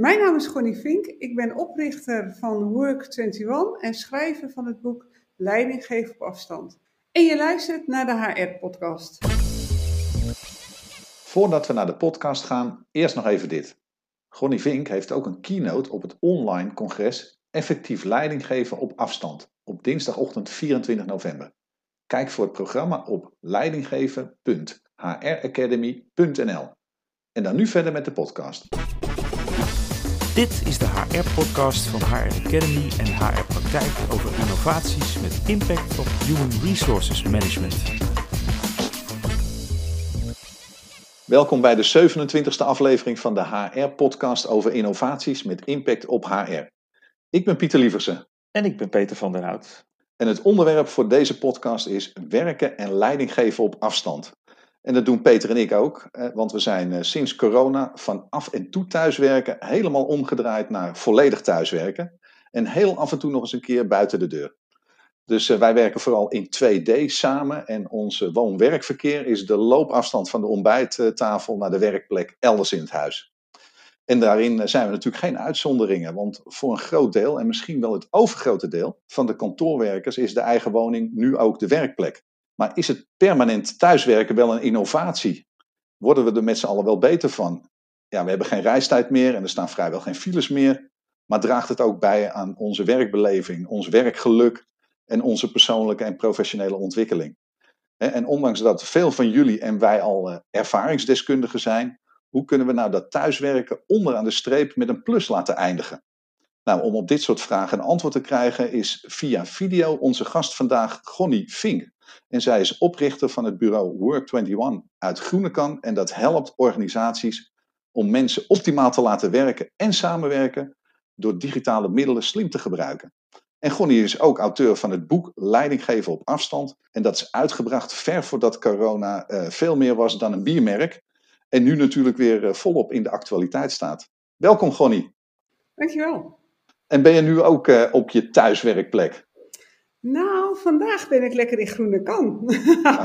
Mijn naam is Connie Vink. Ik ben oprichter van Work21 en schrijver van het boek Leiding geven op afstand. En je luistert naar de HR-podcast. Voordat we naar de podcast gaan, eerst nog even dit. Connie Vink heeft ook een keynote op het online congres Effectief leiding geven op afstand op dinsdagochtend 24 november. Kijk voor het programma op leidinggeven.hracademy.nl. En dan nu verder met de podcast. Dit is de HR-podcast van HR Academy en HR Praktijk over innovaties met impact op Human Resources Management. Welkom bij de 27e aflevering van de HR-podcast over innovaties met impact op HR. Ik ben Pieter Lieversen. En ik ben Peter van der Hout. En het onderwerp voor deze podcast is werken en leiding geven op afstand. En dat doen Peter en ik ook, want we zijn eh, sinds corona van af en toe thuiswerken helemaal omgedraaid naar volledig thuiswerken. En heel af en toe nog eens een keer buiten de deur. Dus eh, wij werken vooral in 2D samen en ons woon-werkverkeer is de loopafstand van de ontbijttafel naar de werkplek elders in het huis. En daarin eh, zijn we natuurlijk geen uitzonderingen, want voor een groot deel, en misschien wel het overgrote deel, van de kantoorwerkers is de eigen woning nu ook de werkplek. Maar is het permanent thuiswerken wel een innovatie? Worden we er met z'n allen wel beter van? Ja, we hebben geen reistijd meer en er staan vrijwel geen files meer. Maar draagt het ook bij aan onze werkbeleving, ons werkgeluk en onze persoonlijke en professionele ontwikkeling? En ondanks dat veel van jullie en wij al eh, ervaringsdeskundigen zijn, hoe kunnen we nou dat thuiswerken onderaan de streep met een plus laten eindigen? Nou, om op dit soort vragen een antwoord te krijgen, is via video onze gast vandaag Gonnie Fink. En zij is oprichter van het bureau Work21 uit Groenekan. En dat helpt organisaties om mensen optimaal te laten werken en samenwerken door digitale middelen slim te gebruiken. En Gonnie is ook auteur van het boek Leiding geven op afstand. En dat is uitgebracht ver voordat corona uh, veel meer was dan een biermerk. En nu natuurlijk weer uh, volop in de actualiteit staat. Welkom Gonnie. Dankjewel. En ben je nu ook uh, op je thuiswerkplek? Nou, vandaag ben ik lekker in Groene Kan.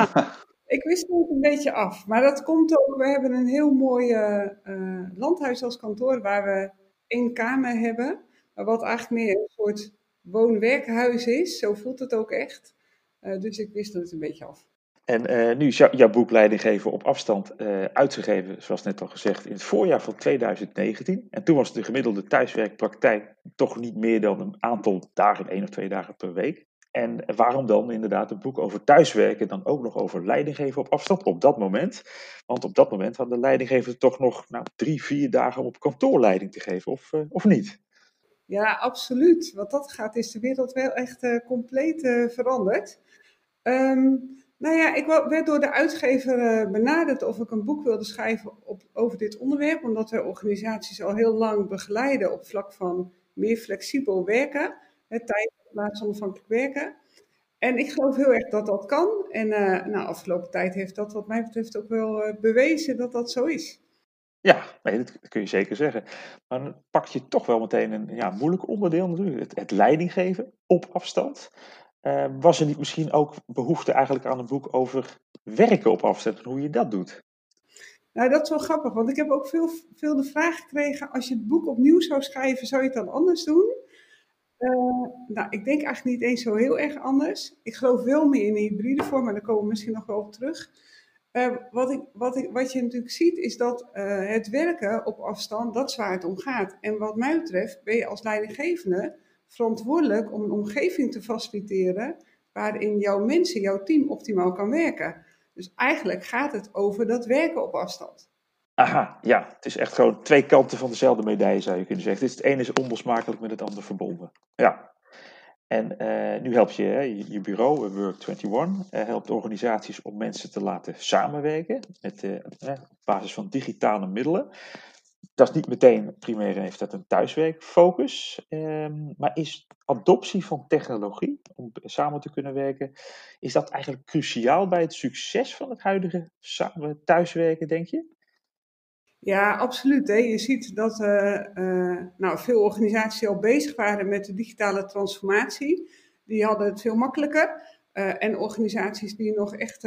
ik wist het een beetje af. Maar dat komt ook, we hebben een heel mooi uh, landhuis als kantoor waar we één kamer hebben. Wat eigenlijk meer een soort woon-werkhuis is. Zo voelt het ook echt. Uh, dus ik wist het een beetje af. En uh, nu is jouw boek Leiding geven op afstand uh, uitgegeven, zoals net al gezegd, in het voorjaar van 2019. En toen was de gemiddelde thuiswerkpraktijk toch niet meer dan een aantal dagen, één of twee dagen per week. En waarom dan inderdaad een boek over thuiswerken dan ook nog over leiding geven op afstand op dat moment? Want op dat moment had de leidinggever toch nog nou, drie, vier dagen om op kantoor leiding te geven, of, uh, of niet? Ja, absoluut. Wat dat gaat is de wereld wel echt uh, compleet uh, veranderd. Um, nou ja, ik werd door de uitgever benaderd of ik een boek wilde schrijven op, over dit onderwerp, omdat wij organisaties al heel lang begeleiden op vlak van meer flexibel werken, tijd plaatsonafhankelijk werken. En ik geloof heel erg dat dat kan. En uh, nou, afgelopen tijd heeft dat wat mij betreft ook wel uh, bewezen dat dat zo is. Ja, nee, dat kun je zeker zeggen. Maar dan pak je toch wel meteen een ja, moeilijk onderdeel natuurlijk. Het, het leiding geven op afstand. Uh, was er niet misschien ook behoefte eigenlijk aan een boek over werken op afstand en hoe je dat doet? Nou, dat is wel grappig, want ik heb ook veel, veel de vraag gekregen: als je het boek opnieuw zou schrijven, zou je het dan anders doen? Uh, nou, ik denk eigenlijk niet eens zo heel erg anders. Ik geloof wel meer in een hybride vorm, maar daar komen we misschien nog wel op terug. Uh, wat, ik, wat, ik, wat je natuurlijk ziet is dat uh, het werken op afstand, dat is waar het om gaat. En wat mij betreft ben je als leidinggevende verantwoordelijk om een omgeving te faciliteren waarin jouw mensen, jouw team optimaal kan werken. Dus eigenlijk gaat het over dat werken op afstand. Aha, ja. Het is echt gewoon twee kanten van dezelfde medaille, zou je kunnen zeggen. Het, ene is onlosmakelijk met het andere verbonden. Ja. En uh, nu help je hè, je bureau, Work21, uh, helpt organisaties om mensen te laten samenwerken met, uh, op basis van digitale middelen. Dat is niet meteen, primair heeft dat een thuiswerkfocus, um, maar is adoptie van technologie om samen te kunnen werken, is dat eigenlijk cruciaal bij het succes van het huidige thuiswerken, denk je? Ja, absoluut. Hè. Je ziet dat uh, uh, nou, veel organisaties al bezig waren met de digitale transformatie, die hadden het veel makkelijker. Uh, en organisaties die nog echt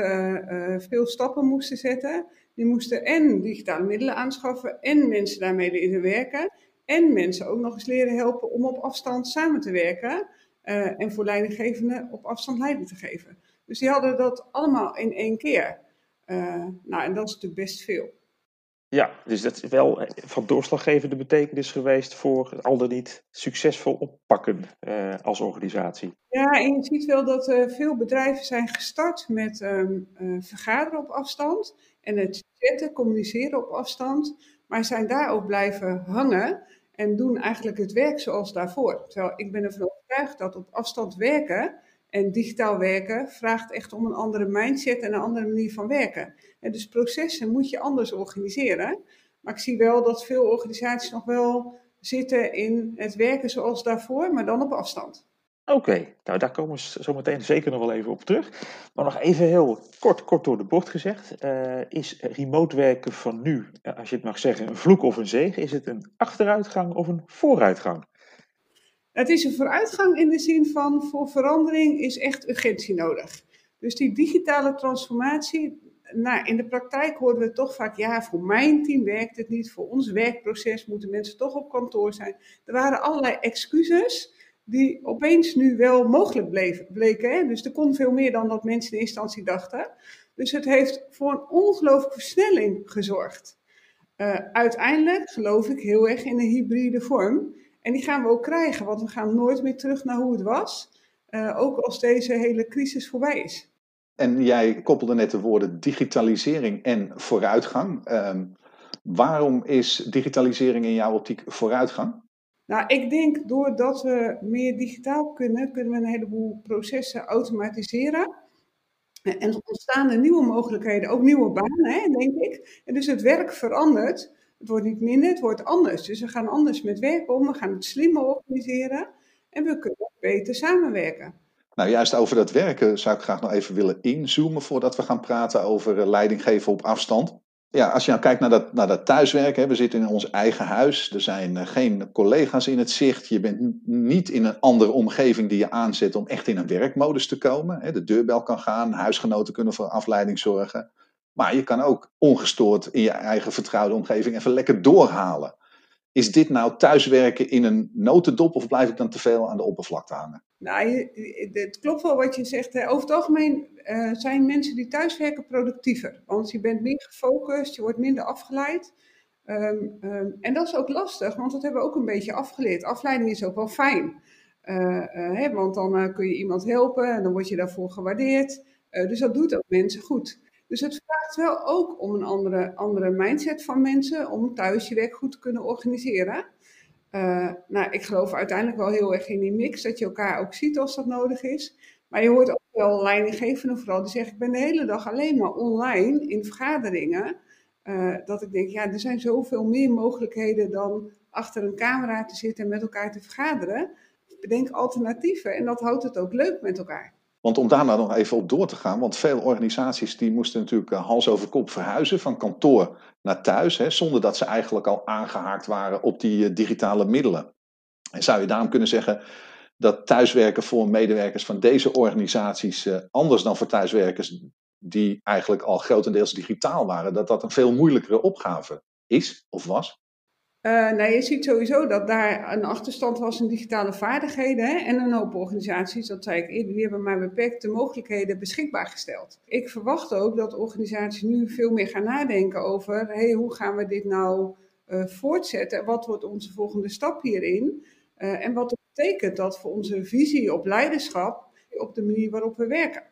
veel stappen moesten zetten, die moesten en digitale middelen aanschaffen en mensen daarmee leren werken. En mensen ook nog eens leren helpen om op afstand samen te werken. En voor leidinggevenden op afstand leiding te geven. Dus die hadden dat allemaal in één keer. Nou, en dat is natuurlijk best veel. Ja, dus dat is wel van doorslaggevende betekenis geweest voor het al dan niet succesvol oppakken uh, als organisatie. Ja, en je ziet wel dat uh, veel bedrijven zijn gestart met uh, vergaderen op afstand en het chatten, communiceren op afstand, maar zijn daar ook blijven hangen en doen eigenlijk het werk zoals daarvoor. Terwijl ik ben ervan overtuigd dat op afstand werken en digitaal werken vraagt echt om een andere mindset en een andere manier van werken. En dus processen moet je anders organiseren. Maar ik zie wel dat veel organisaties nog wel zitten in het werken zoals daarvoor, maar dan op afstand. Oké, nou daar komen we zo meteen zeker nog wel even op terug. Maar nog even heel kort, kort door de bocht gezegd. Uh, is remote werken van nu, als je het mag zeggen, een vloek of een zegen? Is het een achteruitgang of een vooruitgang? Het is een vooruitgang in de zin van voor verandering is echt urgentie nodig. Dus die digitale transformatie, nou, in de praktijk horen we toch vaak, ja, voor mijn team werkt het niet, voor ons werkproces moeten mensen toch op kantoor zijn. Er waren allerlei excuses die opeens nu wel mogelijk bleken. Hè? Dus er kon veel meer dan dat mensen in instantie dachten. Dus het heeft voor een ongelooflijke versnelling gezorgd. Uh, uiteindelijk geloof ik heel erg in een hybride vorm. En die gaan we ook krijgen, want we gaan nooit meer terug naar hoe het was. Uh, ook als deze hele crisis voorbij is. En jij koppelde net de woorden digitalisering en vooruitgang. Uh, waarom is digitalisering in jouw optiek vooruitgang? Nou, ik denk doordat we meer digitaal kunnen, kunnen we een heleboel processen automatiseren. En er ontstaan er nieuwe mogelijkheden, ook nieuwe banen, hè, denk ik. En dus het werk verandert. Het wordt niet minder, het wordt anders. Dus we gaan anders met werk om, we gaan het slimmer organiseren en we kunnen beter samenwerken. Nou, juist over dat werken zou ik graag nog even willen inzoomen voordat we gaan praten over eh, leiding geven op afstand. Ja, als je nou kijkt naar dat, naar dat thuiswerken, hè, we zitten in ons eigen huis, er zijn eh, geen collega's in het zicht, je bent niet in een andere omgeving die je aanzet om echt in een werkmodus te komen. Hè. De deurbel kan gaan, huisgenoten kunnen voor afleiding zorgen. Maar je kan ook ongestoord in je eigen vertrouwde omgeving even lekker doorhalen. Is dit nou thuiswerken in een notendop of blijf ik dan te veel aan de oppervlakte hangen? Nou, het klopt wel wat je zegt. Over het algemeen uh, zijn mensen die thuiswerken productiever. Want je bent meer gefocust, je wordt minder afgeleid. Um, um, en dat is ook lastig, want dat hebben we ook een beetje afgeleerd. Afleiding is ook wel fijn. Uh, uh, hè, want dan kun je iemand helpen en dan word je daarvoor gewaardeerd. dus dat doet ook mensen goed. Dus het vraagt wel ook om een andere, andere mindset van mensen om thuis je werk goed te kunnen organiseren. Uh, nou, ik geloof uiteindelijk wel heel erg in die mix, dat je elkaar ook ziet als dat nodig is. Maar je hoort ook wel leidinggevenden vooral die zeggen, ik ben de hele dag alleen maar online in vergaderingen. Uh, dat ik denk, ja, er zijn zoveel meer mogelijkheden dan achter een camera te zitten en met elkaar te vergaderen. Bedenk alternatieven en dat houdt het ook leuk met elkaar. Want om daar nou nog even op door te gaan, want veel organisaties die moesten natuurlijk eh, hals over kop verhuizen van kantoor naar thuis, hè, zonder dat ze eigenlijk al aangehaakt waren op die uh, digitale middelen. En zou je daarom kunnen zeggen dat thuiswerken voor medewerkers van deze organisaties uh, anders dan voor thuiswerkers die eigenlijk al grotendeels digitaal waren, dat dat een veel moeilijkere opgave is of was? Uh, nou, je ziet sowieso dat daar een achterstand was in digitale vaardigheden. Hè? En een hoop organisaties, dat zei ik eerder, die hebben maar beperkte mogelijkheden beschikbaar gesteld. Ik verwacht ook dat organisaties nu veel meer gaan nadenken over hey, hoe gaan we dit nou uh, voortzetten? Wat wordt onze volgende stap hierin? Uh, en wat betekent dat voor onze visie op leiderschap, op de manier waarop we werken?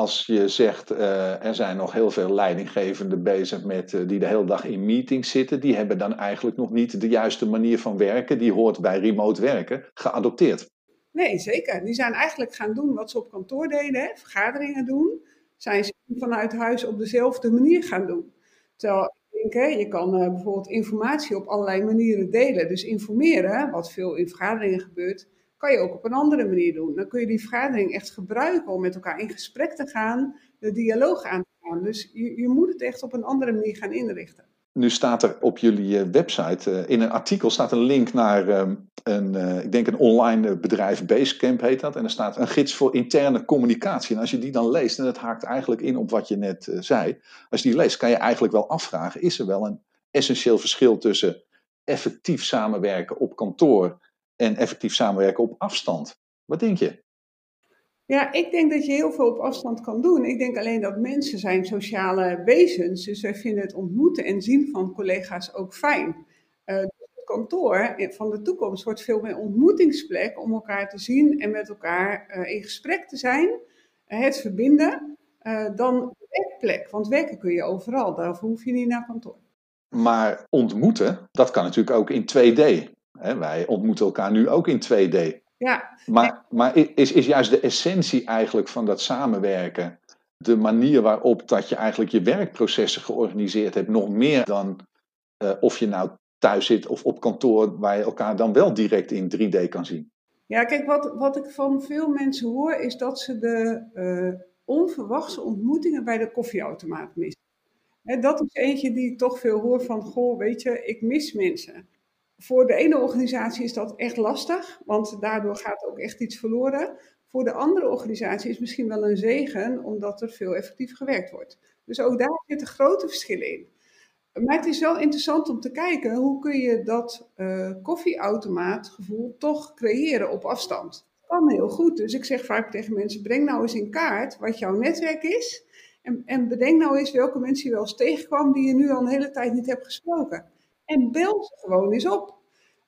Als je zegt, uh, er zijn nog heel veel leidinggevenden bezig met, uh, die de hele dag in meetings zitten, die hebben dan eigenlijk nog niet de juiste manier van werken, die hoort bij remote werken, geadopteerd. Nee, zeker. Die zijn eigenlijk gaan doen wat ze op kantoor deden, hè, vergaderingen doen, zijn ze vanuit huis op dezelfde manier gaan doen. Terwijl ik denk, hè, je kan uh, bijvoorbeeld informatie op allerlei manieren delen. Dus informeren, wat veel in vergaderingen gebeurt, kan je ook op een andere manier doen. Dan kun je die vergadering echt gebruiken om met elkaar in gesprek te gaan, de dialoog aan te gaan. Dus je, je moet het echt op een andere manier gaan inrichten. Nu staat er op jullie eh, website, uh, in een artikel staat een link naar um, een, uh, ik denk een online bedrijf, Basecamp heet dat. En er staat een gids voor interne communicatie. En als je die dan leest, en dat haakt eigenlijk in op wat je net zei. Als je die leest, kan je eigenlijk wel afvragen, is er wel een essentieel verschil tussen effectief samenwerken op kantoor en effectief samenwerken op afstand? Wat denk je? Ja, ik denk dat je heel veel op afstand kan doen. Ik denk alleen dat mensen zijn sociale wezens. Dus wij vinden het ontmoeten en zien van collega's ook fijn. Uh, het kantoor van de toekomst wordt veel meer ontmoetingsplek om elkaar te zien en met elkaar uh, in gesprek te zijn. Uh, het verbinden. dan werkplek. Want werken kun je overal. Daarvoor hoef je niet naar kantoor. Maar ontmoeten, dat kan natuurlijk ook in 2D. Wij ontmoeten elkaar nu ook in 2D. Ja. Maar, maar is, is juist de essentie eigenlijk van dat samenwerken de manier waarop dat je eigenlijk je werkprocessen georganiseerd hebt, nog meer dan uh, of je nou thuis zit of op kantoor, waar je elkaar dan wel direct in 3D kan zien? Ja, kijk, wat, wat ik van veel mensen hoor, is dat ze de uh, onverwachte ontmoetingen bij de koffieautomaat missen. Dat is eentje die ik toch veel hoor van, goh, weet je, ik mis mensen. Voor de ene organisatie is dat echt lastig, want daardoor gaat ook echt iets verloren. Voor de andere organisatie is misschien wel een zegen, omdat er veel effectief gewerkt wordt. Dus ook daar zitten grote verschillen in. Maar het is wel interessant om te kijken hoe kun je dat uh, koffieautomaatgevoel toch creëren op afstand. Dat kan heel goed. Dus ik zeg vaak tegen mensen: breng nou eens in kaart wat jouw netwerk is. En, en bedenk nou eens welke mensen je wel eens tegenkwam die je nu al een hele tijd niet hebt gesproken. En bel ze gewoon eens op.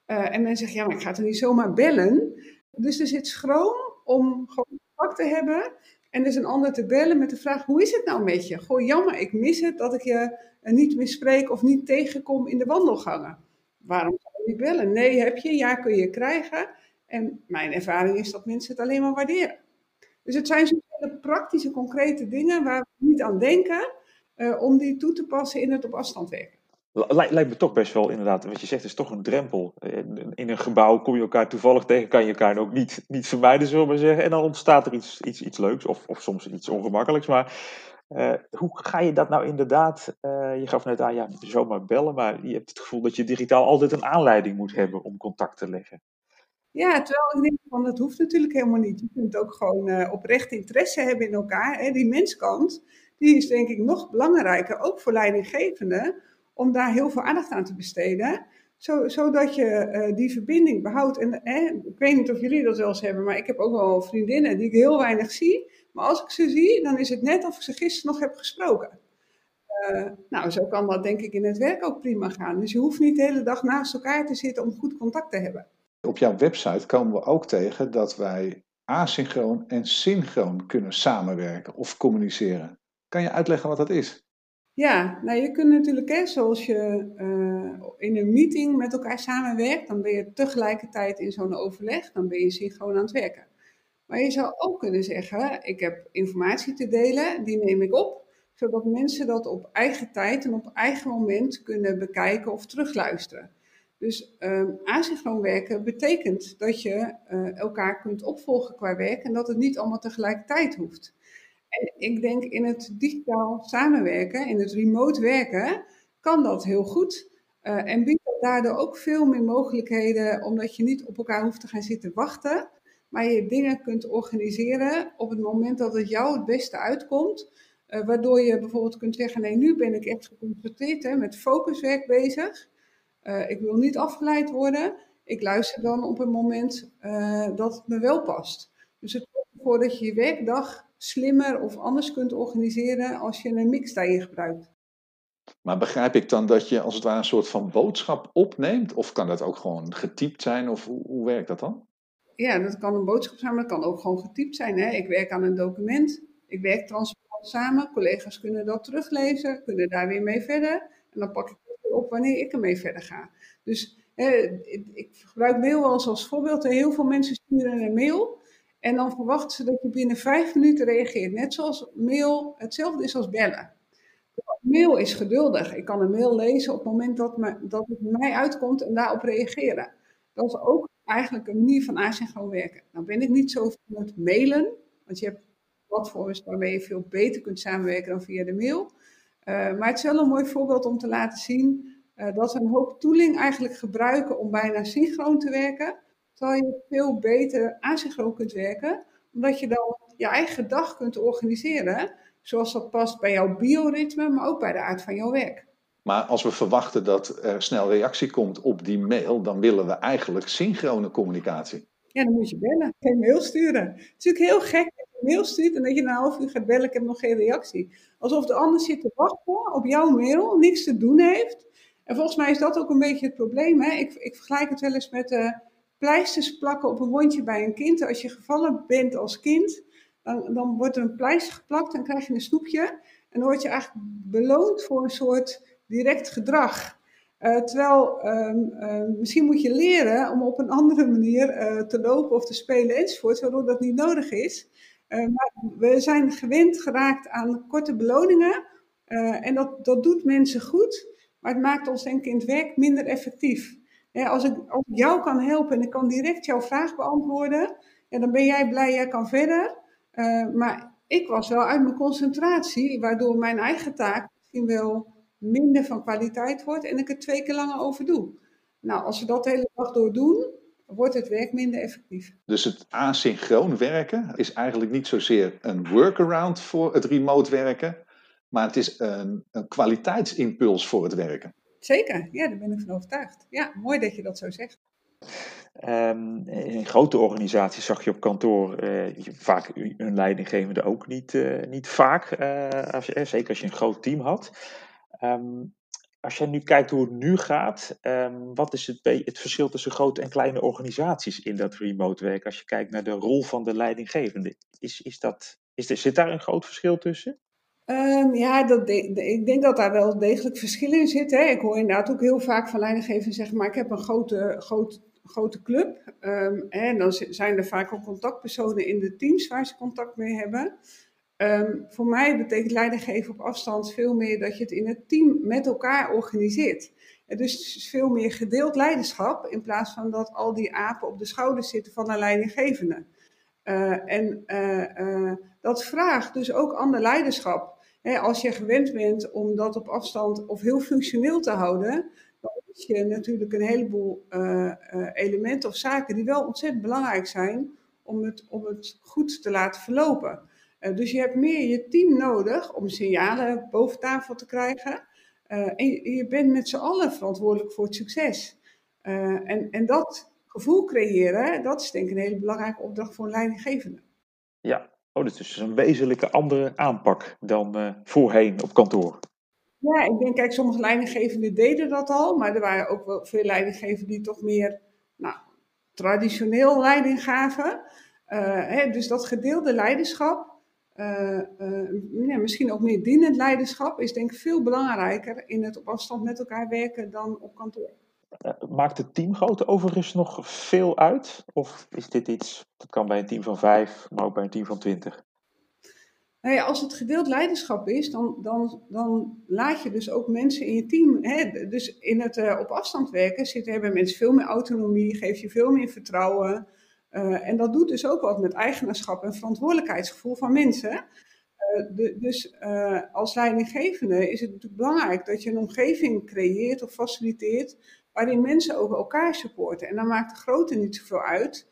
Uh, en men zegt, ja, maar ik ga er niet zomaar bellen. Dus er zit schroom om gewoon contact te hebben. En dus een ander te bellen met de vraag, hoe is het nou met je? Goh, jammer, ik mis het dat ik je niet meer spreek of niet tegenkom in de wandelgangen. Waarom zou je niet bellen? Nee, heb je, ja, kun je krijgen. En mijn ervaring is dat mensen het alleen maar waarderen. Dus het zijn zo'n praktische, concrete dingen waar we niet aan denken, uh, om die toe te passen in het op afstand werken. Lijkt me toch best wel inderdaad, wat je zegt, is toch een drempel. In een gebouw kom je elkaar toevallig tegen, kan je elkaar ook niet, niet vermijden, zullen we maar zeggen. En dan ontstaat er iets, iets, iets leuks, of, of soms iets ongemakkelijks. Maar uh, hoe ga je dat nou inderdaad, uh, je gaf net aan, ja, zomaar bellen, maar je hebt het gevoel dat je digitaal altijd een aanleiding moet hebben om contact te leggen. Ja, terwijl ik denk van, dat hoeft natuurlijk helemaal niet. Je kunt ook gewoon oprecht interesse hebben in elkaar. Hè. Die menskant, die is denk ik nog belangrijker, ook voor leidinggevenden om daar heel veel aandacht aan te besteden. Zo, zodat je uh, die verbinding behoudt. En ik weet niet of jullie dat wel eens hebben, maar ik heb ook wel vriendinnen die ik heel weinig zie. Maar als ik ze zie, dan is het net of ik ze gisteren nog heb gesproken. Uh, nou, zo kan dat denk ik in het werk ook prima gaan. Dus je hoeft niet de hele dag naast elkaar te zitten om goed contact te hebben. Op jouw website komen we ook tegen dat wij asynchroon en synchroon kunnen samenwerken of communiceren. Kan je uitleggen wat dat is? Ja, nou je kunt natuurlijk, hè, zoals je uh, in een meeting met elkaar samenwerkt, dan ben je tegelijkertijd in zo'n overleg, dan ben je synchroon aan het werken. Maar je zou ook kunnen zeggen, ik heb informatie te delen, die neem ik op, zodat mensen dat op eigen tijd en op eigen moment kunnen bekijken of terugluisteren. Dus um, asynchroon werken betekent dat je uh, elkaar kunt opvolgen qua werk en dat het niet allemaal tegelijkertijd hoeft. En ik denk in het digitaal samenwerken, in het remote werken, kan dat heel goed. Uh, en biedt dat daardoor ook veel meer mogelijkheden, omdat je niet op elkaar hoeft te gaan zitten wachten, maar je dingen kunt organiseren op het moment dat het jou het beste uitkomt. Uh, waardoor je bijvoorbeeld kunt zeggen, nee, nu ben ik echt geconcentreerd hè, met focuswerk bezig. Uh, ik wil niet afgeleid worden. Ik luister dan op een moment dat het me wel past. Dus het zorgt ervoor dat je je werkdag slimmer of anders kunt organiseren als je een mix daarin gebruikt. Maar begrijp ik dan dat je als het ware een soort van boodschap opneemt? Of kan dat ook gewoon getypt zijn? Of hoe, hoe werkt dat dan? Ja, dat kan een boodschap zijn, maar dat kan ook gewoon getypt zijn. Hè? Ik werk aan een document, ik werk transparant samen, collega's kunnen dat teruglezen, kunnen daar weer mee verder. En dan pak ik het op wanneer ik ermee verder ga. Dus hè, ik gebruik mail als, als voorbeeld. Heel veel mensen sturen een mail en dan verwachten ze dat je binnen vijf minuten reageert. Net zoals mail hetzelfde is als bellen. Mail is geduldig. Ik kan een mail lezen op het moment dat, me, dat het mij uitkomt en daarop reageren. Dat is ook eigenlijk een manier van asynchroon werken. Nou ben ik niet zo van het mailen, want je hebt platforms waarmee je veel beter kunt samenwerken dan via de mail. Uh, maar het is wel een mooi voorbeeld om te laten zien uh, dat we een hoop tooling eigenlijk gebruiken om bijna synchroon te werken terwijl je veel beter asynchroon kunt werken, omdat je dan je eigen dag kunt organiseren, zoals dat past bij jouw bioritme, maar ook bij de aard van jouw werk. Maar als we verwachten dat er snel reactie komt op die mail, dan willen we eigenlijk synchrone communicatie. Ja, dan moet je bellen. Geen mail sturen. Het is natuurlijk heel gek dat je een mail stuurt en dat je na een half uur gaat bellen, ik heb nog geen reactie. Alsof de ander zit te wachten op jouw mail, niks te doen heeft. En volgens mij is dat ook een beetje het probleem. Hè? Ik, ik vergelijk het wel eens met uh, pleisters plakken op een wondje bij een kind. Als je gevallen bent als kind, dan, dan wordt er een pleister geplakt, dan krijg je een snoepje. En dan word je eigenlijk beloond voor een soort direct gedrag. Uh, terwijl um, uh, misschien moet je leren om op een andere manier uh, te lopen of te spelen enzovoort, waardoor dat niet nodig is. maar we zijn gewend geraakt aan korte beloningen en dat, dat doet mensen goed, maar het maakt ons denk ik in het werk minder effectief. Als, ik, als jou kan helpen en ik kan direct jouw vraag beantwoorden, ja, dan ben jij blij, jij kan verder. maar ik was wel uit mijn concentratie, waardoor mijn eigen taak misschien wel minder van kwaliteit wordt en ik er twee keer langer over doe. Nou, als we dat de hele dag door doen, wordt het werk minder effectief. Dus het asynchroon werken is eigenlijk niet zozeer een workaround voor het remote werken, maar het is een, een kwaliteitsimpuls voor het werken. Zeker, ja, daar ben ik van overtuigd. Ja, mooi dat je dat zo zegt. Um, in grote organisaties zag je op kantoor uh, vaak een leidinggevende ook niet, uh, niet vaak, uh, als je, zeker als je een groot team had. Um, als je nu kijkt hoe het nu gaat, um, wat is het, het, verschil tussen grote en kleine organisaties in dat remote werk? Als je kijkt naar de rol van de leidinggevende, is, is dat, is er, zit daar een groot verschil tussen? Um, ja, dat ik denk dat daar wel degelijk verschil in zit. Hè. Ik hoor inderdaad ook heel vaak van leidinggevenden zeggen, maar ik heb een grote, grote, grote club. en dan zijn er vaak ook contactpersonen in de teams waar ze contact mee hebben. Um, voor mij betekent leidinggeven op afstand veel meer dat je het in het team met elkaar organiseert. Dus veel meer gedeeld leiderschap in plaats van dat al die apen op de schouders zitten van een leidinggevende. Uh, en uh, uh, dat vraagt dus ook ander leiderschap. Als je gewend bent om dat op afstand of heel functioneel te houden, dan heb je natuurlijk een heleboel elementen of zaken die wel ontzettend belangrijk zijn om het, om het goed te laten verlopen. Uh, dus je hebt meer je team nodig om signalen boven tafel te krijgen. En je, bent met z'n allen verantwoordelijk voor het succes. En, en dat gevoel creëren, dat is denk ik een hele belangrijke opdracht voor een leidinggevende. Ja, oh, is dus een wezenlijke andere aanpak dan voorheen op kantoor. Ja, ik denk, kijk, sommige leidinggevenden deden dat al, maar er waren ook wel veel leidinggevenden die toch meer nou, traditioneel leiding gaven. Hè, dus dat gedeelde leiderschap, uh, misschien ook meer dienend leiderschap is denk ik veel belangrijker in het op afstand met elkaar werken dan op kantoor. Uh, maakt het teamgrootte overigens nog veel uit? Of is dit iets, dat kan bij een team van vijf, maar ook bij een team van twintig? Nou als het gedeeld leiderschap is, dan, dan, dan laat je dus ook mensen in je team. Hè, dus in het op afstand werken zitten, hebben mensen veel meer autonomie, geef je veel meer vertrouwen. Uh, en dat doet dus ook wat met eigenaarschap en verantwoordelijkheidsgevoel van mensen. De, dus als leidinggevende is het natuurlijk belangrijk dat je een omgeving creëert of faciliteert waarin mensen ook elkaar supporten. En dan maakt de grootte niet zoveel uit.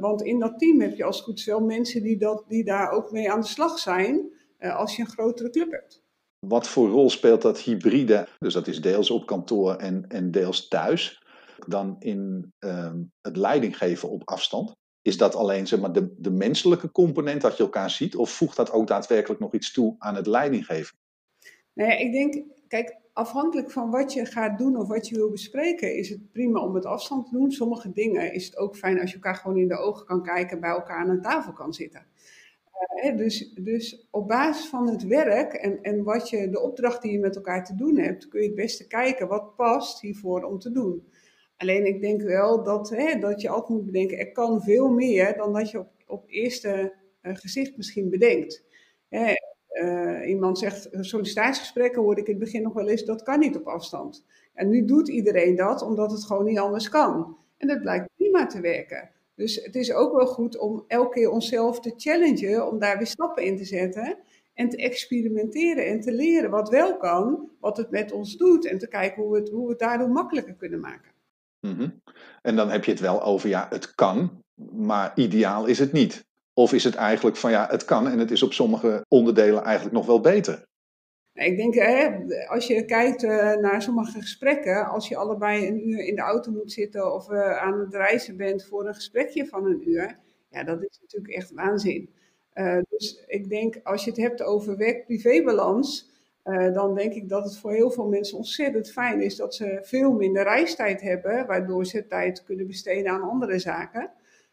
want in dat team heb je als goed wel mensen die, dat, die daar ook mee aan de slag zijn als je een grotere club hebt. Wat voor rol speelt dat hybride? Dus dat is deels op kantoor en, en deels thuis dan in ehm, het leidinggeven op afstand? Is dat alleen zeg maar, de, de menselijke component dat je elkaar ziet, of voegt dat ook daadwerkelijk nog iets toe aan het leidinggeven? Nee, ik denk, kijk, afhankelijk van wat je gaat doen of wat je wil bespreken, is het prima om het afstand te doen. Sommige dingen is het ook fijn als je elkaar gewoon in de ogen kan kijken, bij elkaar aan een tafel kan zitten. Uh, dus, dus op basis van het werk en, en wat je, de opdracht die je met elkaar te doen hebt, kun je het beste kijken wat past hiervoor om te doen. Alleen ik denk wel dat, hè, dat je altijd moet bedenken, er kan veel meer dan dat je op, op eerste uh, gezicht misschien bedenkt. Hè, uh, iemand zegt, sollicitatiegesprekken hoorde ik in het begin nog wel eens, dat kan niet op afstand. En nu doet iedereen dat, omdat het gewoon niet anders kan. En dat blijkt prima te werken. Dus het is ook wel goed om elke keer onszelf te challengen, om daar weer stappen in te zetten. En te experimenteren en te leren wat wel kan, wat het met ons doet. En te kijken hoe we het, hoe we daardoor makkelijker kunnen maken. Mhm. En dan heb je het wel over, ja, het kan, maar ideaal is het niet. Of is het eigenlijk van, ja, het kan en het is op sommige onderdelen eigenlijk nog wel beter? Ik denk, hè, als je kijkt uh, naar sommige gesprekken, als je allebei een uur in de auto moet zitten of uh, aan het reizen bent voor een gesprekje van een uur, ja, dat is natuurlijk echt waanzin. Uh, dus ik denk, als je het hebt over werk-privébalans, dan denk ik dat het voor heel veel mensen ontzettend fijn is dat ze veel minder reistijd hebben, waardoor ze tijd kunnen besteden aan andere zaken.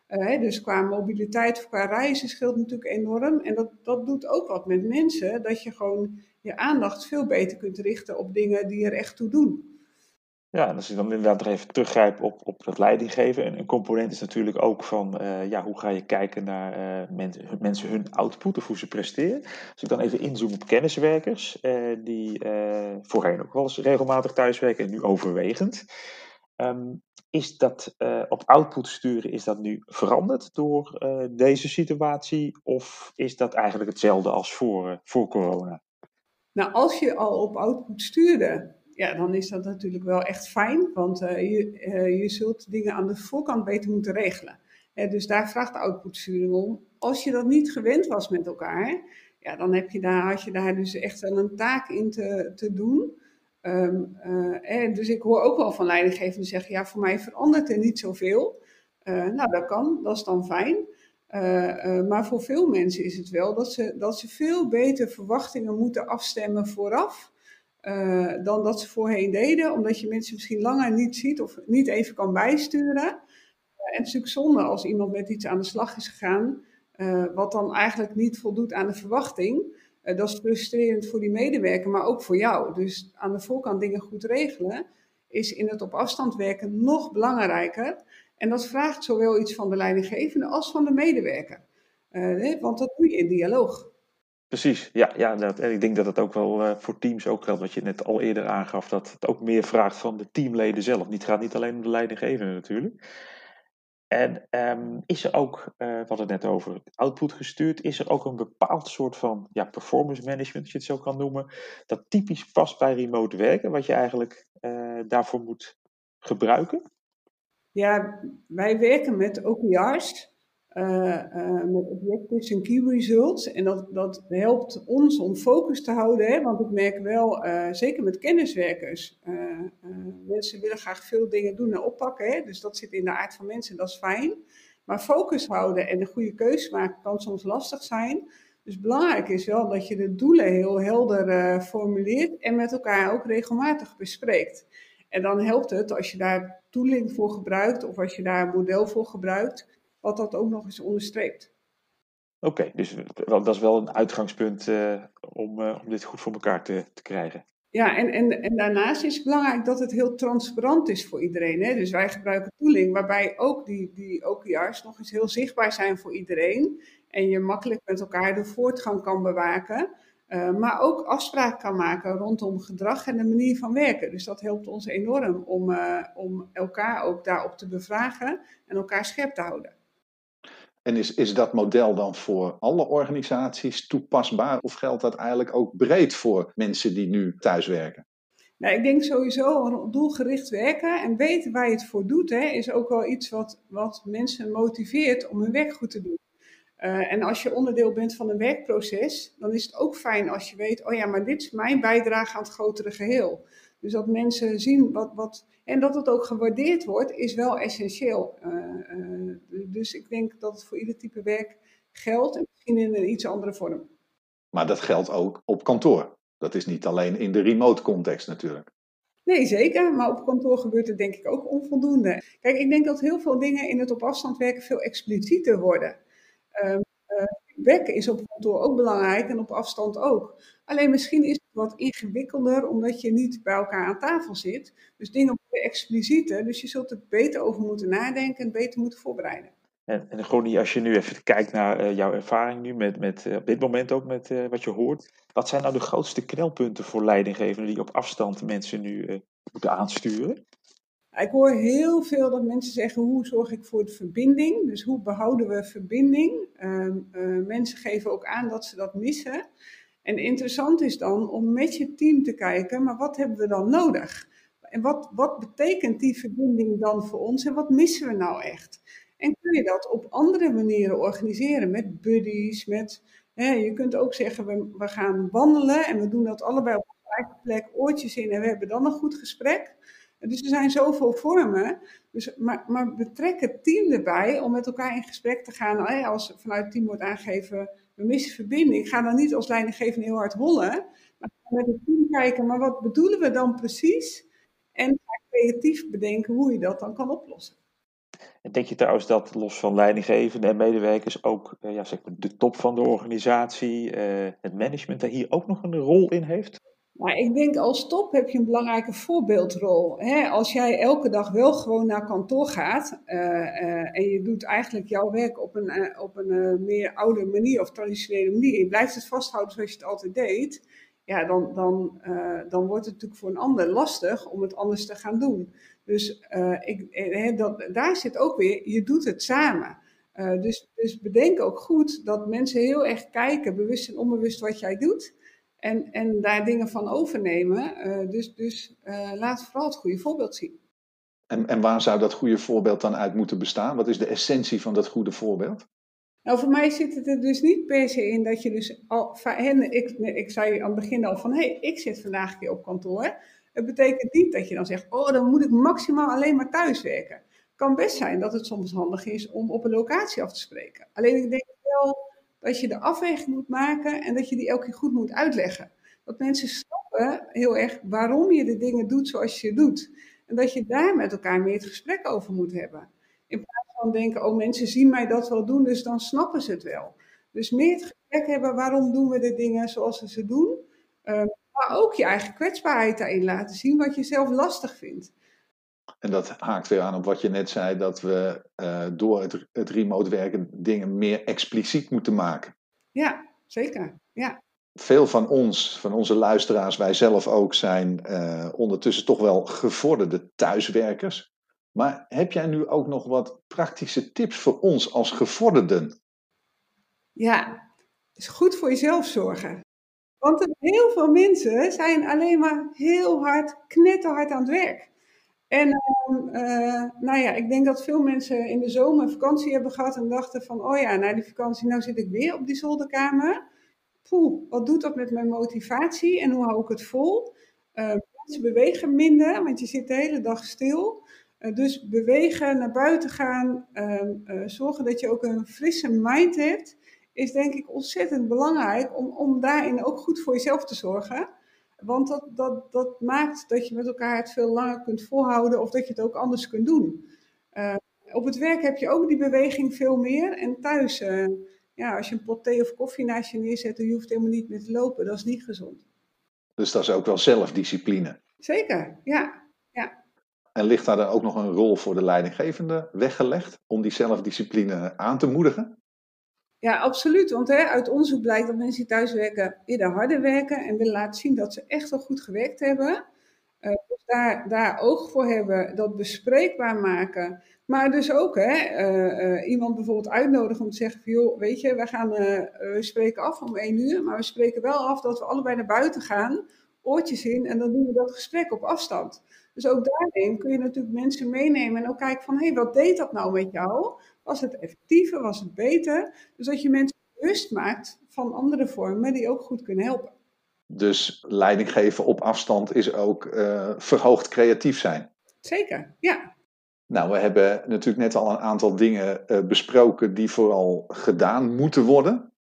Uh, dus qua mobiliteit, qua reizen scheelt natuurlijk enorm. En dat, dat doet ook wat met mensen, dat je gewoon je aandacht veel beter kunt richten op dingen die er echt toe doen. Ja, en als ik dan inderdaad nog even teruggrijp op, op dat leidinggeven. En een component is natuurlijk ook van uh, ja, hoe ga je kijken naar men, mensen hun output of hoe ze presteren. Als ik dan even inzoom op kenniswerkers, uh, die voorheen ook wel eens regelmatig thuiswerken en nu overwegend. Um, is dat op output sturen, is dat nu veranderd door deze situatie? Of is dat eigenlijk hetzelfde als voor, voor corona? Nou, als je al op output stuurde, ja, dan is dat natuurlijk wel echt fijn, want je, je zult dingen aan de voorkant beter moeten regelen. Dus daar vraagt de outputsturing om. Als je dat niet gewend was met elkaar, ja, dan heb je daar, had je daar dus echt wel een taak in te, te doen. Um, en dus ik hoor ook wel van leidinggevenden zeggen, ja, voor mij verandert er niet zoveel. nou, dat kan, dat is dan fijn. Uh, uh, maar voor veel mensen is het wel dat ze, dat ze veel beter verwachtingen moeten afstemmen vooraf. Uh, dan dat ze voorheen deden, omdat je mensen misschien langer niet ziet of niet even kan bijsturen. en het is natuurlijk zonde als iemand met iets aan de slag is gegaan, wat dan eigenlijk niet voldoet aan de verwachting. Dat is frustrerend voor die medewerker, maar ook voor jou. Dus aan de voorkant dingen goed regelen is in het op afstand werken nog belangrijker. En dat vraagt zowel iets van de leidinggevende als van de medewerker. Uh, want dat doe je in dialoog. Precies, ja, ja en ik denk dat het ook wel uh, voor teams ook geldt, wat je net al eerder aangaf, dat het ook meer vraagt van de teamleden zelf. Het gaat niet alleen om de leidinggevende natuurlijk. En um, is er ook, uh, we hadden het net over output gestuurd, is er ook een bepaald soort van ja, performance management, als je het zo kan noemen, dat typisch past bij remote werken, wat je eigenlijk daarvoor moet gebruiken? Ja, wij werken met OKR's, met Objectives en Key Results. En dat, dat helpt ons om focus te houden. Hè? Want ik merk wel, uh, zeker met kenniswerkers, mensen willen graag veel dingen doen en oppakken. Hè? Dus dat zit in de aard van mensen, dat is fijn. Maar focus houden en de goede keuze maken kan soms lastig zijn. Dus belangrijk is wel dat je de doelen heel helder formuleert en met elkaar ook regelmatig bespreekt. En dan helpt het als je daar tooling voor gebruikt of als je daar een model voor gebruikt, wat dat ook nog eens onderstreept. Oké, dus dat is wel een uitgangspunt uh, om, uh, om dit goed voor elkaar te, te krijgen. Ja, en, en, en daarnaast is het belangrijk dat het heel transparant is voor iedereen. Hè? Dus wij gebruiken tooling waarbij ook die, die OKR's nog eens heel zichtbaar zijn voor iedereen. En je makkelijk met elkaar de voortgang kan bewaken. Uh, maar ook afspraken kan maken rondom gedrag en de manier van werken. Dus dat helpt ons enorm om, om elkaar ook daarop te bevragen en elkaar scherp te houden. En is, is dat model dan voor alle organisaties toepasbaar of geldt dat eigenlijk ook breed voor mensen die nu thuiswerken? Nou, ik denk sowieso doelgericht werken en weten waar je het voor doet, hè, is ook wel iets wat, wat mensen motiveert om hun werk goed te doen. Uh, en als je onderdeel bent van een werkproces, dan is het ook fijn als je weet, oh ja, maar dit is mijn bijdrage aan het grotere geheel. Dus dat mensen zien wat, wat en dat het ook gewaardeerd wordt, is wel essentieel. Uh, uh, dus ik denk dat het voor ieder type werk geldt en misschien in een iets andere vorm. Maar dat geldt ook op kantoor. Dat is niet alleen in de remote context natuurlijk. Nee, zeker. Maar op kantoor gebeurt het denk ik ook onvoldoende. Kijk, ik denk dat heel veel dingen in het op afstand werken veel explicieter worden. Uh, feedback is op kantoor ook belangrijk en op afstand ook. Alleen misschien is het wat ingewikkelder omdat je niet bij elkaar aan tafel zit. Dus dingen worden explicieter. Dus je zult er beter over moeten nadenken en beter moeten voorbereiden. En, en als je nu even kijkt naar uh, jouw ervaring nu, met, met, uh, op dit moment ook met uh, wat je hoort. Wat zijn nou de grootste knelpunten voor leidinggevenden die op afstand mensen nu moeten aansturen? Ik hoor heel veel dat mensen zeggen: hoe zorg ik voor de verbinding? Dus hoe behouden we verbinding? Uh, uh, mensen geven ook aan dat ze dat missen. En interessant is dan om met je team te kijken: maar wat hebben we dan nodig? En wat, wat betekent die verbinding dan voor ons en wat missen we nou echt? En kun je dat op andere manieren organiseren met buddies, met je kunt ook zeggen, we, we gaan wandelen en we doen dat allebei op een eigen plek, oortjes in en we hebben dan een goed gesprek. Dus er zijn zoveel vormen. Dus, maar, maar betrek het team erbij om met elkaar in gesprek te gaan. Als vanuit het team wordt aangegeven, we missen verbinding. Ga dan niet als leidinggevende heel hard hollen. Maar met het team kijken, maar wat bedoelen we dan precies? En creatief bedenken hoe je dat dan kan oplossen. En denk je trouwens dat los van leidinggevenden en medewerkers ook eh, ja, zeg maar de top van de organisatie, eh, het management, daar hier ook nog een rol in heeft? Maar ik denk als top heb je een belangrijke voorbeeldrol. Hè? Als jij elke dag wel gewoon naar kantoor gaat uh, en je doet eigenlijk jouw werk op een, op een meer oude manier of traditionele manier, je blijft het vasthouden zoals je het altijd deed, ja, dan, dan, dan wordt het natuurlijk voor een ander lastig om het anders te gaan doen. Dus ik, dat, daar zit ook weer, je doet het samen. dus, dus bedenk ook goed dat mensen heel erg kijken, bewust en onbewust, wat jij doet. En, en daar dingen van overnemen. Uh, dus dus uh, laat vooral het goede voorbeeld zien. En, en waar zou dat goede voorbeeld dan uit moeten bestaan? Wat is de essentie van dat goede voorbeeld? Nou, voor mij zit het er dus niet per se in dat je dus al. Ik, ik zei aan het begin al van: hé, hey, ik zit vandaag een keer op kantoor. Het betekent niet dat je dan zegt: oh, dan moet ik maximaal alleen maar thuis werken. Het kan best zijn dat het soms handig is om op een locatie af te spreken. Alleen ik denk wel dat je de afweging moet maken en dat je die elke keer goed moet uitleggen. Dat mensen snappen heel erg waarom je de dingen doet zoals je doet. En dat je daar met elkaar meer het gesprek over moet hebben. In plaats van denken, oh mensen zien mij dat wel doen, dus dan snappen ze het wel. Dus meer het gesprek hebben, waarom doen we de dingen zoals we ze doen. Ehm, maar ook je eigen kwetsbaarheid daarin laten zien, wat je zelf lastig vindt. En dat haakt weer aan op wat je net zei, dat we uh, door het, het, remote werken dingen meer expliciet moeten maken. Ja, zeker. Ja. Veel van ons, van onze luisteraars, wij zelf ook, zijn uh, ondertussen toch wel gevorderde thuiswerkers. Maar heb jij nu ook nog wat praktische tips voor ons als gevorderden? Ja, is goed voor jezelf zorgen. Want heel veel mensen zijn alleen maar heel hard, knetterhard aan het werk. En ehm, eh, nou ja, ik denk dat veel mensen in de zomer vakantie hebben gehad en dachten van, oh ja, na die vakantie, nou zit ik weer op die zolderkamer. Poeh, wat doet dat met mijn motivatie en hoe hou ik het vol? Uh, mensen bewegen minder, want je zit de hele dag stil. Uh, dus bewegen, naar buiten gaan, ehm, zorgen dat je ook een frisse mind hebt, is denk ik ontzettend belangrijk om, om daarin ook goed voor jezelf te zorgen. Want dat, dat, dat maakt dat je met elkaar het veel langer kunt volhouden of dat je het ook anders kunt doen. Uh, op het werk heb je ook die beweging veel meer. En thuis, uh, ja, als je een pot thee of koffie naast je neerzet en je hoeft helemaal niet meer te lopen, dat is niet gezond. Dus dat is ook wel zelfdiscipline. Zeker, ja. ja. En ligt daar dan ook nog een rol voor de leidinggevende weggelegd om die zelfdiscipline aan te moedigen? Ja, absoluut. Want hè, uit onderzoek blijkt dat mensen die thuiswerken eerder harder werken en willen laten zien dat ze echt wel goed gewerkt hebben. Uh, dus daar, daar oog voor hebben, dat bespreekbaar maken. Maar dus ook hè, uh, uh, iemand bijvoorbeeld uitnodigen om te zeggen van joh, weet je, we, gaan, spreken af om één uur, maar we spreken wel af dat we allebei naar buiten gaan, oortjes in en dan doen we dat gesprek op afstand. Dus ook daarin kun je natuurlijk mensen meenemen en ook kijken van hé, hey, wat deed dat nou met jou? Was het effectiever? Was het beter? Dus dat je mensen bewust maakt van andere vormen die ook goed kunnen helpen. Dus leiding geven op afstand is ook uh, verhoogd creatief zijn. Zeker, ja. Nou, we hebben natuurlijk net al een aantal dingen uh, besproken die vooral gedaan moeten worden.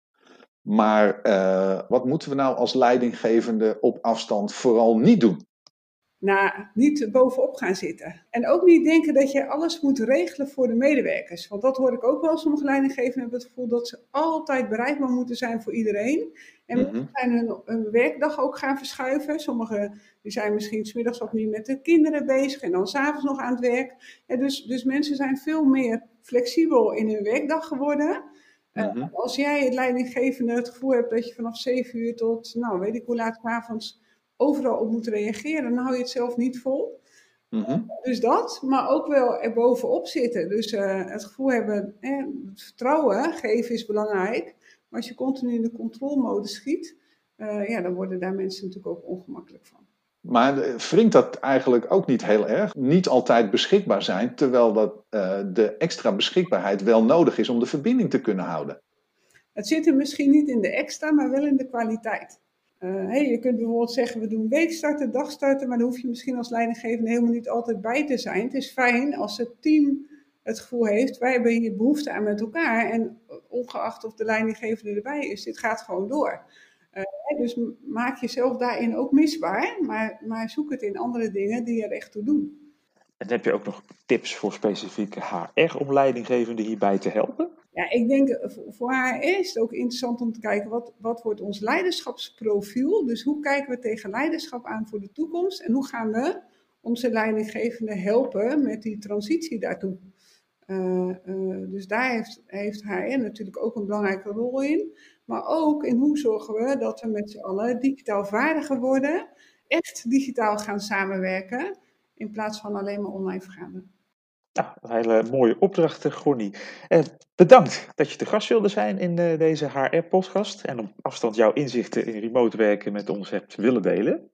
Maar uh, wat moeten we nou als leidinggevende op afstand vooral niet doen? Nou, niet bovenop gaan zitten. En ook niet denken dat je alles moet regelen voor de medewerkers. Want dat hoor ik ook wel. Sommige leidinggevenden hebben het gevoel dat ze altijd bereikbaar moeten zijn voor iedereen. En mm -hmm. zijn hun, hun, werkdag ook gaan verschuiven. Sommigen die zijn misschien smiddags wat meer met de kinderen bezig en dan s'avonds nog aan het werk. En dus, dus mensen zijn veel meer flexibel in hun werkdag geworden. -hmm. uh, als jij het leidinggevende het gevoel hebt dat je vanaf 7 uur tot, nou weet ik hoe laat avonds overal op moet reageren, dan hou je het zelf niet vol. Mm -hmm. Dus dat, maar ook wel er bovenop zitten. Dus uh, het gevoel hebben, eh, het vertrouwen geven is belangrijk. Maar als je continu in de controlmode schiet, uh, ja, dan worden daar mensen natuurlijk ook ongemakkelijk van. Maar wringt dat eigenlijk ook niet heel erg? Niet altijd beschikbaar zijn, terwijl dat, uh, de extra beschikbaarheid wel nodig is om de verbinding te kunnen houden. Het zit er misschien niet in de extra, maar wel in de kwaliteit. Hey, je kunt bijvoorbeeld zeggen, we doen weekstarten, dagstarten, maar dan hoef je misschien als leidinggevende helemaal niet altijd bij te zijn. Het is fijn als het team het gevoel heeft, wij hebben hier behoefte aan met elkaar. En ongeacht of de leidinggevende erbij is, dit gaat gewoon door. Uh, dus maak jezelf daarin ook misbaar, maar, maar zoek het in andere dingen die er echt toe doen. Heb je ook nog tips voor specifieke HR om leidinggevenden hierbij te helpen? Ja, ik denk eh, voor HR is het ook interessant om te kijken wat, wat wordt ons leiderschapsprofiel. Dus hoe kijken we tegen leiderschap aan voor de toekomst en hoe gaan we onze leidinggevenden helpen met die transitie daartoe. Uh, uh, dus daar heeft, heeft HR natuurlijk ook een belangrijke rol in. Maar ook in hoe zorgen we dat we met z'n allen digitaal vaardiger worden, echt digitaal gaan samenwerken, in plaats van alleen maar online vergaderen. Nou, een hele mooie opdracht, Gornie. Eh, bedankt dat je te gast wilde zijn in uh, deze HR-podcast en op afstand jouw inzichten in remote werken met ons hebt willen delen.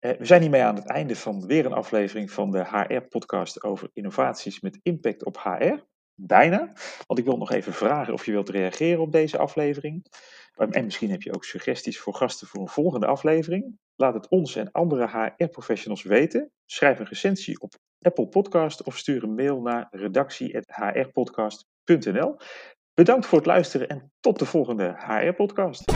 Uh, we zijn hiermee aan het einde van weer een aflevering van de HR-podcast over innovaties met impact op HR. Bijna, want ik wil nog even vragen of je wilt reageren op deze aflevering. En misschien heb je ook suggesties voor gasten voor een volgende aflevering. Laat het ons en andere HR-professionals weten. Schrijf een recensie op Apple Podcast of stuur een mail naar redactie.hrpodcast.nl. Bedankt voor het luisteren en tot de volgende HR-podcast.